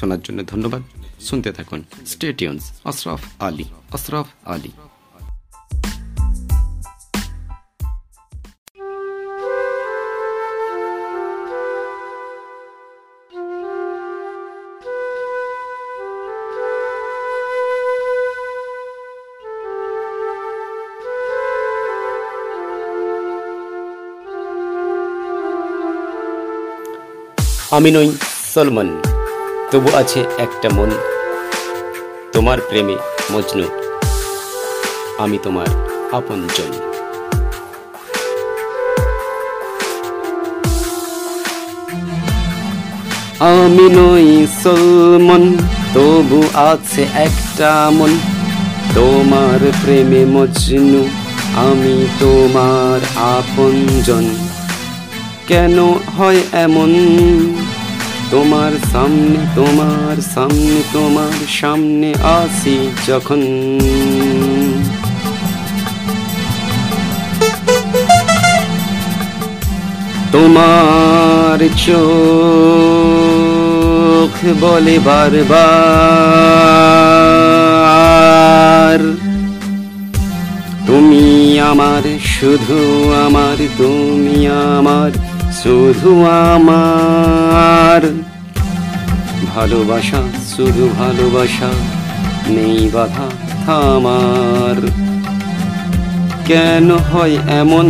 শোনার জন্য ধন্যবাদ। শুনতে থাকুন। স্টেটিউন্স আশরাফ আলী। আশরাফ আলী। আমি নই সলমন। তবু আছে একটা মন। তোমার প্রেমে মজনু। আমি তোমার আপনজন। আমি নই সলমন, তবু আছে একটা মন। তোমার প্রেমে মজনু, আমি তোমার আপনজন। কেন হয় এমন? তোমার সামনে তোমার সামনে তোমার সামনে আসি যখন। তোমার চোখ বলে বারবার, তুমি আমার, শুধু আমার, তুমি আমার, শুধু আমার। ভালোবাসা, শুধু ভালোবাসা নেই বাধা থামার কেন হয় এমন?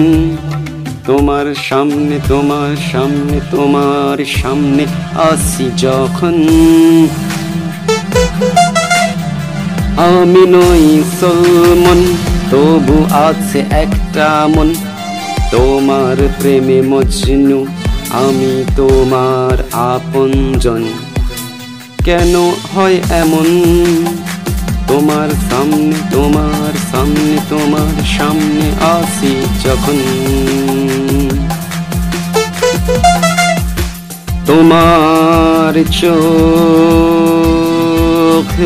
তোমার সামনে তোমার সামনে তোমার সামনে আসি যখন। আমি নই সলমন, তবু আছে একটা মন। তোমার প্রেমে মজনু, আমি তোমার আপনজন। কেন হয় এমন? তোমার সামনে তোমার সামনে তোমার সামনে আসি যখন। তোমার চোখ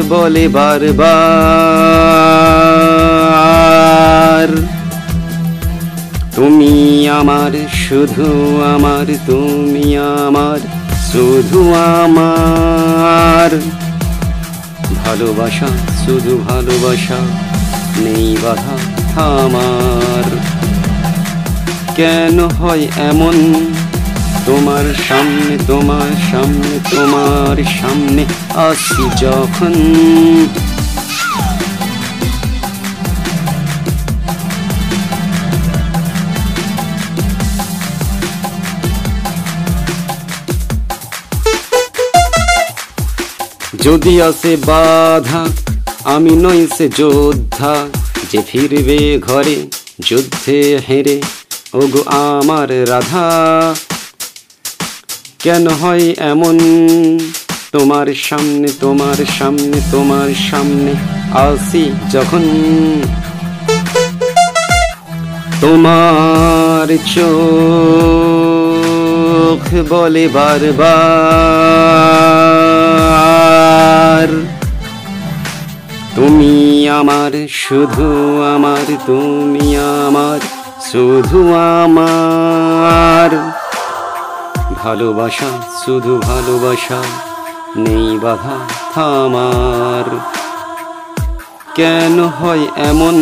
বলে বারবার, তুমি আমার, শুধু আমার, তুমি আমার শুধু আমার। ভালোবাসা, শুধু ভালোবাসা নেই বাধা থামার কেন হয় এমন? তোমার সামনে তোমার সামনে তোমার সামনে আসি যখন। যদি আসে বাধা, আমি নই সে যোদ্ধা, যে ফিরবে ঘরে, যুদ্ধে হেরে। ওগো আমার রাধা, কেন হয় এমন? তোমার সামনে তোমার সামনে তোমার সামনে আসি যখন। তোমার চোখ বলে বারবার আমার, শুধু আমার, তুমি আমার, শুধু আমার। ভালোবাসা, শুধু ভালোবাসা, নেই বাধা থামার কেন হয় এমন?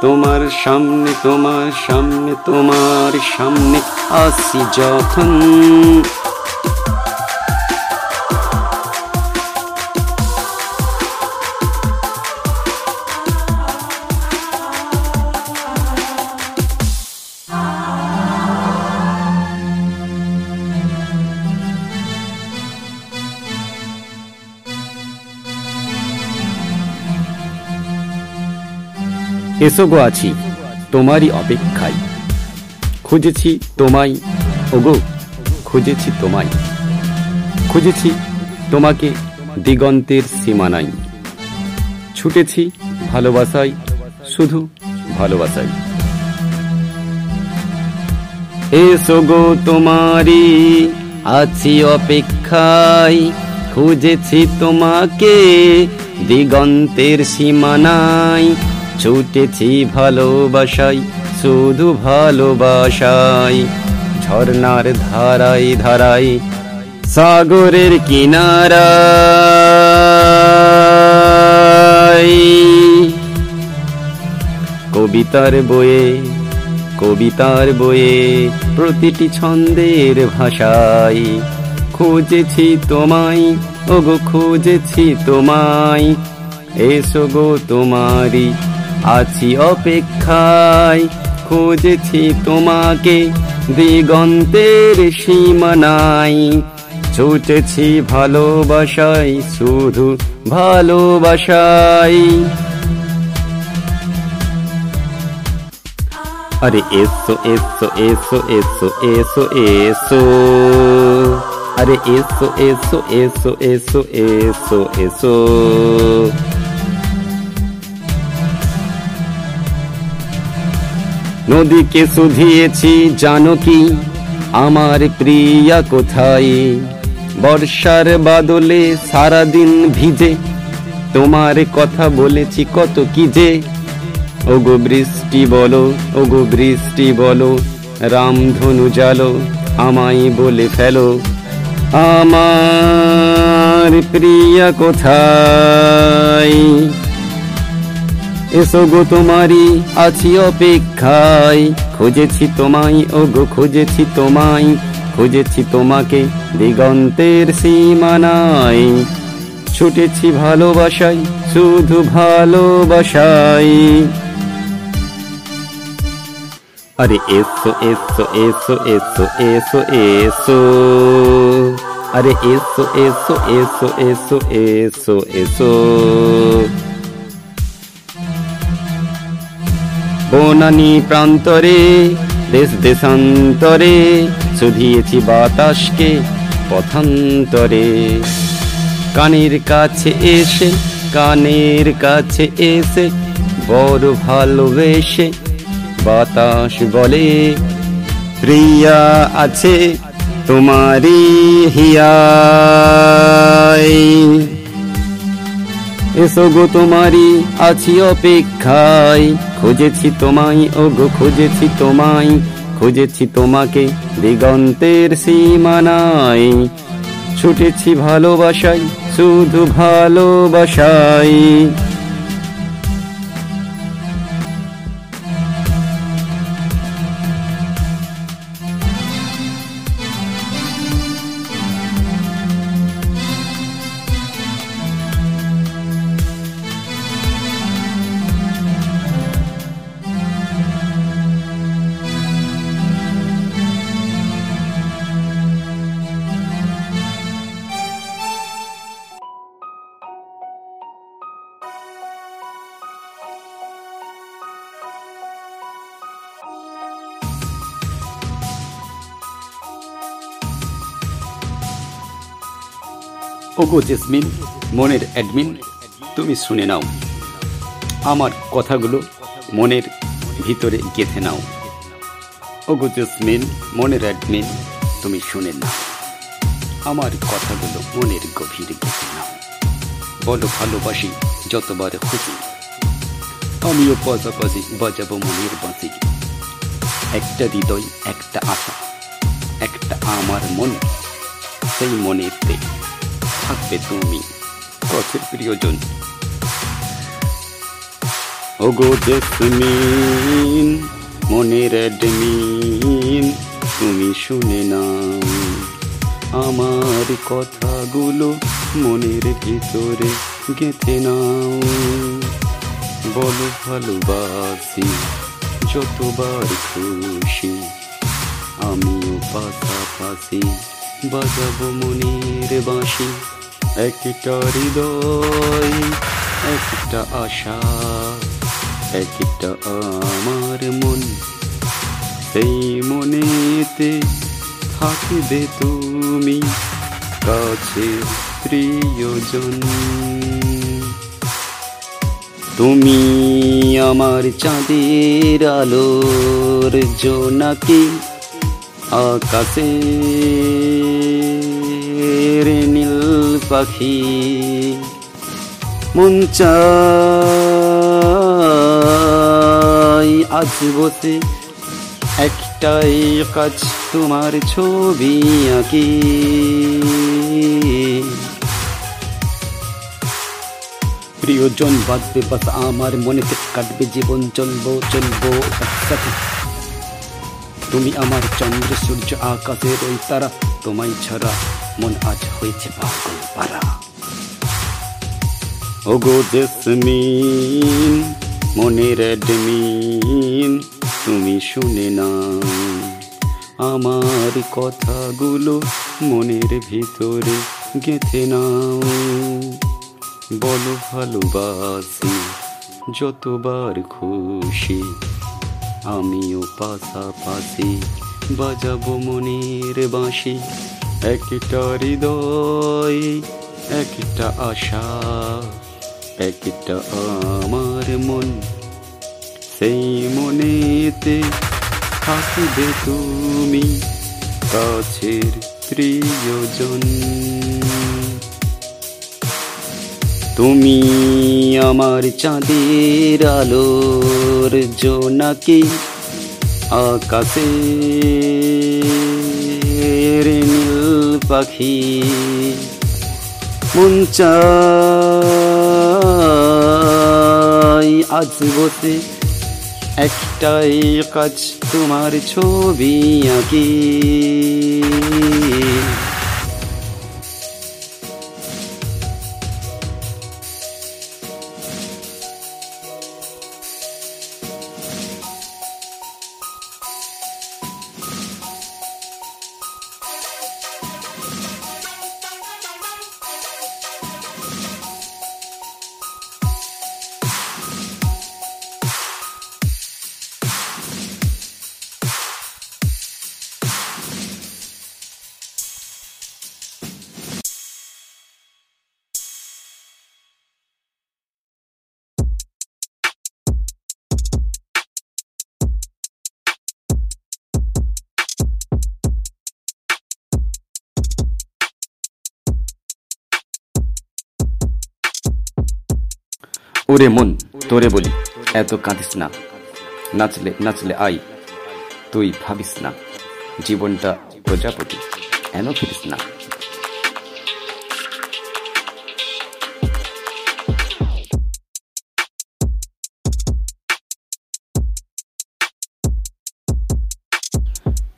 তোমার সামনে তোমার সামনে তোমার সামনে আসি যখন। এসো গো আছি, তোমারই অপেক্ষায়। খুঁজেছি তোমায়, ওগো, খুঁজেছি তোমায়। খুঁজেছি তোমাকে দিগন্তের সীমানায়। ছুটেছি ভালোবাসাই শুধু ভালোবাসাই এসো গো তোমারই আছি অপেক্ষায়, খুঁজেছি তোমাকে দিগন্তের সীমানায়। ছুটেছি ভালোবাসাই শুধু ভালোবাসাই ঝর্নার ধারাই ধারাই সাগরের কিনারা কবিতার বয়ে কবিতার বয়ে প্রতিটি ছন্দের ভাষায়, খুঁজেছি তোমায়, ওগো খুঁজেছি তোমায়, এসো গো তোমারি আছি অপেক্ষায়, খুঁজেছি তোমাকে। দিগন্তের সীমানায় ছুটেছি ভালোবাসাই শুধু ভালোবাসাই আরে এসো এসো এসো এসো এসো এসো। আরে এসো এসো এসো এসো এসো এসো। নদীকে শুধিয়েছি জানো কি? আমার প্রিয়া কোথায়? বর্ষার বাদলে সারাদিন ভিজে, তোমার কথা বলেছি কত কি যে? ওগো বৃষ্টি বলো, ওগো বৃষ্টি বলো, রামধনু জালো, আমায় বলে ফেলো, আমার প্রিয়া কোথায়? এসো গো তোমারি আছি অপেক্ষায়। খুঁজেছি তোমায়, ও গো খুঁজেছি তোমায়। খুঁজেছি তোমাকে দিগন্তের সীমানায়। ছুটেছি ভালোবাসাই শুধু ভালোবাসাই আরে এসো এসো এসো এসো এসো এসো। আরে এসো এসো এসো এসো এসো এসো। বনানি প্রান্তরে, দেশ দেশান্তরে শুধিয়েছি বাতাসকে পথান্তরে। কানের কাছে এসে, কানের কাছে এসে বড় ভালোবেসে বাতাস বলে, প্রিয়া আছে তোমারি হিয়ায়। এসো গো তোমারই, আছি অপেক্ষায়। খুঁজেছি তোমায়, ও গো, খুঁজেছি তোমায়। খুঁজেছি তোমাকে দিগন্তের সীমানায়। ছুটেছি ভালোবাসাই শুধু ভালোবাসাই ওগো জেসমিন মনের অ্যাডমিন, তুমি শুনে নাও। আমার কথাগুলো মনের ভিতরে গেঁথে নাও। ওগো জেসমিন মনের অ্যাডমিন, তুমি শুনে নাও। আমার কথাগুলো মনের গভীরে গেঁথে নাও। বলো ভালোবাসি যতবার খুশি আমিও পাশাপাশি বাজাবো মনের বাঁশি একটা হৃদয়, একটা আশা, একটা আমার মন, সেই মনেতে থাকবে তুমি। কথের প্রিয়জন। ওগো জেসমিন, মনের অ্যাডমিন, তুমি শুনে নাও। আমার কথাগুলো মনের ভিতরে গেঁথে নাও। বলো ভালোবাসি, যতবার খুশি, আমিও পাশাপাশি বাজাবো মনের বাঁশি। একটা হৃদয়, একটা আশা, একটা আমার মন। সেই মনেতে থাকবে তুমি কাছে প্রিয়জন। তুমি আমার চাঁদের আলোর জোনাকি আকাশে নীল পাখি মন চাই আজ বসে একটাই কাজ, তোমার ছবি আঁকি। প্রিয়জন বাঁধবে বাস আমার মনেতে কাটবে, জীবন চলবো চলবো, একসাথে। তুমি আমার চন্দ্র সূর্য আকাশের ওই তারা, তোমায় ছাড়া মন আজ হয়েছে পাগল পারা। ওগো জেসমিন, মনের অ্যাডমিন, তুমি শুনে না আমার কথাগুলো মনের ভিতরে গেঁথে নাও। বলো ভালোবাসি, যতবার খুশি আমিও পাশাপাশি বাজাবো মনের বাঁশি। একটা হৃদয়, একটা আশা, একটা আমার মন। সেই মনেতে থাকবে তুমি কাছের প্রিয়জন। তুমি আমার চাঁদের আলোর জোনাকি আকাশে নীল পাখি। মন চাই আজ বসে একটাই কাজ, তোমার ছবি আঁকি। ওরে মন, তোরে বলি, এত কাঁদিস না। নাচলে নাচলে আই তুই ভাবিস না, জীবনটা প্রজাপতি এন ফিরিস না?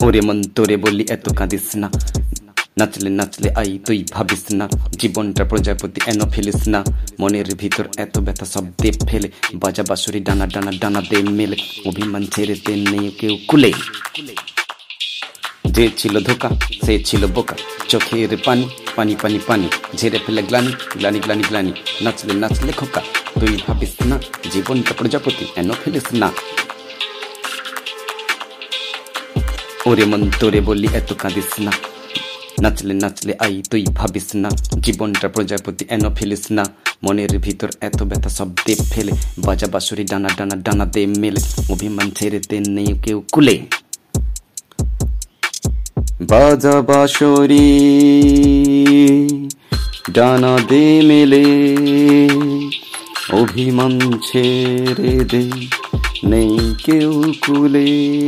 ওরে মন, তোরে বলি, এত কাঁদিস না। নাচলে নাচলে আই তুই ভাবিস না। জীবনটা প্রজাপতি এন ফেলিস না। মনের ভিতর এত ব্যথা সব দেব ফেলে। বাজা বাসুরি ডানা ডানা ডানা দে মেলে। অভিমান ছেড়ে দে নেই কেউ কুলে। যে ছিল ধোকা, সে ছিল বোকা। চোখের পানি পানি পানি পানি, ঝেড়ে ফেলে গ্লানি গ্লানি গ্লানি গ্লানি। নাচলে নাচলে খোকা তুই ভাবিস না। জীবনটা প্রজাপতি এন ফেলিস না। ওরে মন তোরে বললি এত কাঁদিস না। নাচলে নাচলে আই তুই ভাবিস না। জীবনটা প্রজাপতি এন ফেলিস না। মনের ভিতর এত ব্যথা সব দেব ফেলে। বাজা বাসুরি ডানা ডানা ডানা দে মেলে। অভিমান ছেড়ে দে নেই কেউ কুলে। বাজা বাসরি ডানা দে মেলে। অভিমান ছেড়ে দে নেই কেউ কুলে।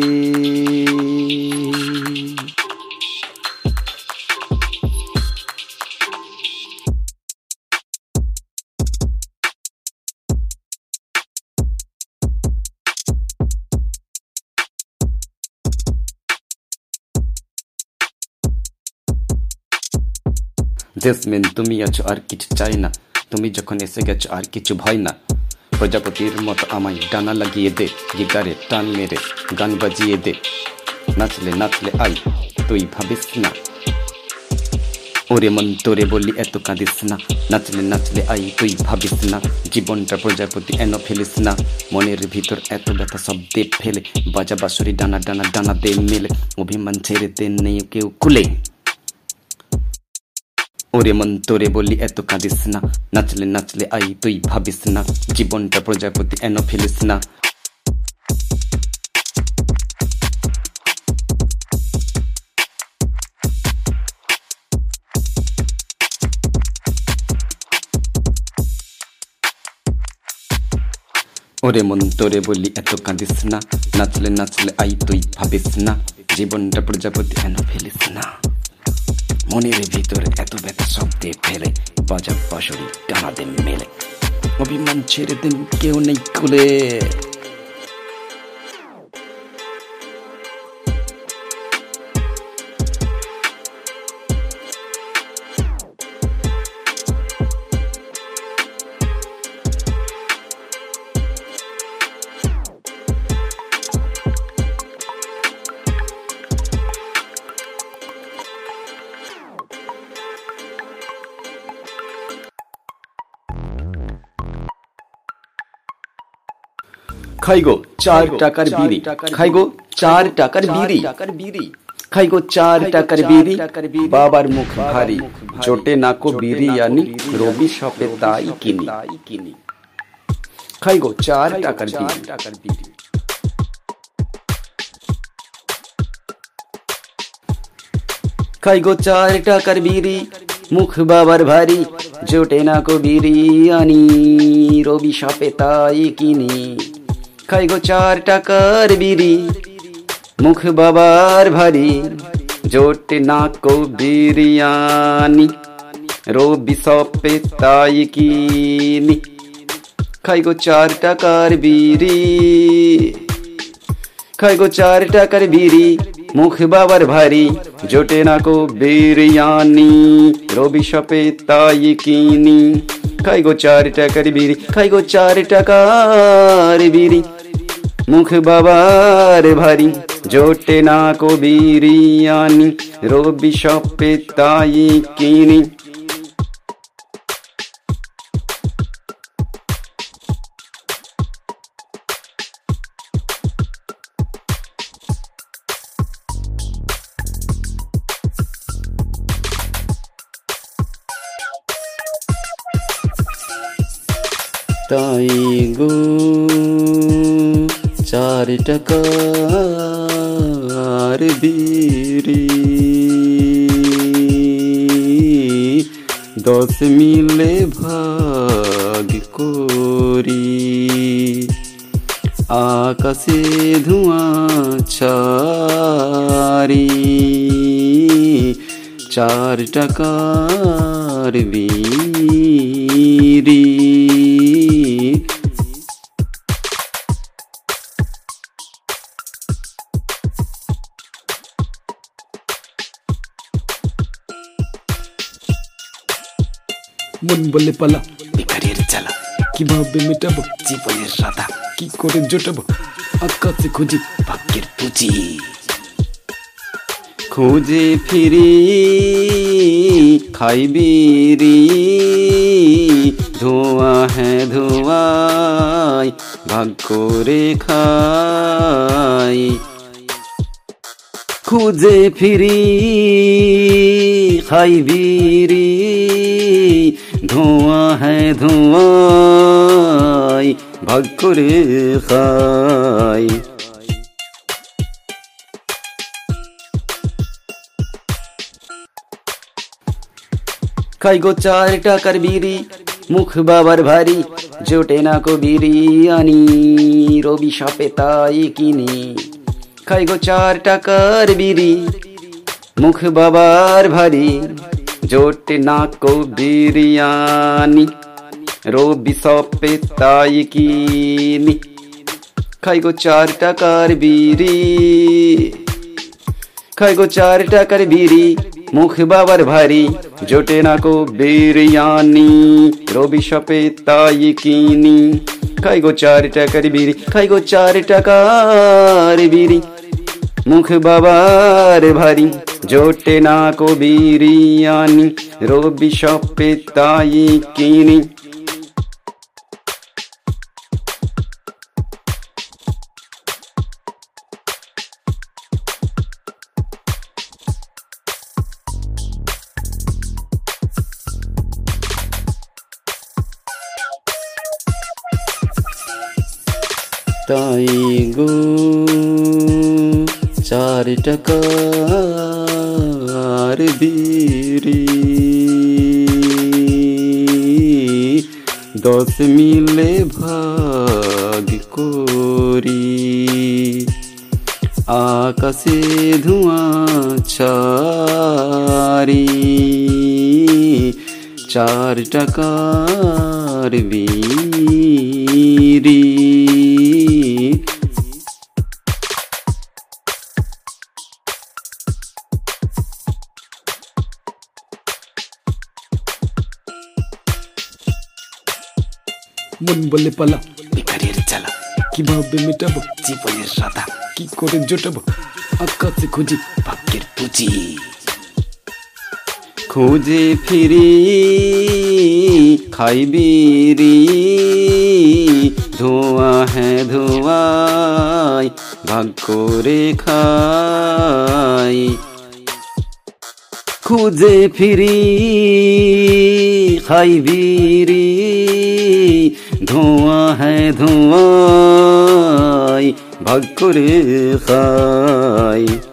জেসমিন তুমি আছো আর কিছু চাই না। তুমি যখন এসে গেছো, আর কিছু ভয় না। প্রজাপতির মতো আমায় ডানা লাগিয়ে দে, গিটারে টান মেরে, গান বাজিয়ে দে। নাচলে নাচলে আই তুই ভাবিস না। ওরে মন, তোরে বললি এত কাঁদিস না। নাচলে নাচলে আই তুই ভাবিস না। জীবনটা প্রজাপতি এন ফেলিস না। মনের ভিতর এত ব্যথা, সব দেব ফেলে। বাজা বাসুরি ডানা ডানা ডানা দে মেলে। অভিমান ছেড়ে দে, নেই কেউ কুলে ওরে মন তোরে বলি এত কাঁদিস না। নাচলে নাচলে আই তুই ভাবিস না। জীবনটা প্রজাপতি এন ফেলিস না। ওরে মন তোরে বলি এত কাঁদিস না। নাচলে নাচলে আই তুই ভাবিস না। জীবনটা প্রজাপতি এন ফেলিস না। মনের ভিতরে এত ব্যথা শব্দে ফেলে বাজা বাসরি টানাতে মেলে। অভিমান ছেড়ে দিন, কেউ নেই খুলে। খাইগো চার টাকার বিড়ি। খাইগো চার টাকার বিড়ি। বিড়ি। খাইগো চার টাকার বিড়ি। বাবার মুখ ভারী। জোটে নাকো বিরিয়ানি রবি শপে তাই কিনি। কিনি। খাইগো চার টাকার বিড়ি। টাকার বিড়ি। খাইগো চার টাকার বিড়ি মুখ বাবার ভারী জোটে নাকো বিরিয়ানি রবি শপে তাই কিনি। খাই গো চার টাকার বিড়ি। মুখ বাবার ভারী, জোটে না কো বিরিয়ানি। রবি সপে তাই কিনি। খাই গো চার টাকার বিড়ি। খাই গো চার টাকার বিড়ি, মুখ বাবার ভারী, জোটে না কো বিরিয়ানি। রবি শপে তাই কিনি। খাই গো চার টাকার বিড়ি, খাই গো চার টাকার বিড়ি। মুখ বাবার ভারী জোটে না কো বিরিয়ানি রবি শপে তাই কিনি। তাই গো। চার টাকার বিড়ি? দশ মিলে ভাগ করি। আকাশে ধোঁয়া ছাড়ি। চার টাকার বিড়ি? মন বলে পালা। বেকারের জ্বালা কীভাবে মেটাবো? জীবনের সাদা, কি করে জোটাবো? আকাশে খুঁজি ভাগ্যের পুঁজি। খুঁজে ফিরি খাইবিরি ধোঁয়া হ্যাঁ ধোঁয়াই, ভাগ করে খাই। খুঁজে ফিরি খাইবিরি ধোঁয়া হ্যাঁ ধোঁয়াই ভাগ করে খাই। খাই গো চার টাকার বিড়ি, মুখ বাবার ভারী, জোটে না কো বিরিয়ানি, রবি সাপে তাই কিনি। খাই গো চার টাকার বিড়ি, মুখ বাবার ভারী জোটে না কো বিরিয়ানি রবি সপে তাই কিনি খাই গো চার টাকার বিড়ি খাই গো চার টাকার বিড়ি মুখ বাবার ভারী জোটে না কো বিরিয়ানি রবি শপে তাই কিনি খাই গো চার টাকার বিড়ি খাই গো চার টাকার বিড়ি মুখ বাবার ভারী জোটে না কবিরিয়ানি বিরিয়ানি রবি সপে তাই কিনি। টাকার বিড়ি দশ মিলে ভাগ করি আকাশে ধোঁয়া ছাড়ি চার টাকার বিড়ি বলে পালা। বেকারের জ্বালা কীভাবে মেটাবো? জীবনের সাদা। কি করে জোটাবো? আকাশে খুঁজি। ভাগ্যের পুঁজি। খুঁজে ফিরি খাইবিরি ধোঁয়া হ্যাঁ ধোঁয়াই ভাগ করে খাই। খুঁজে ফিরি খাইবিরি ধোঁয়া হ্যাঁ ধোঁয়াই ভাগ করে খাই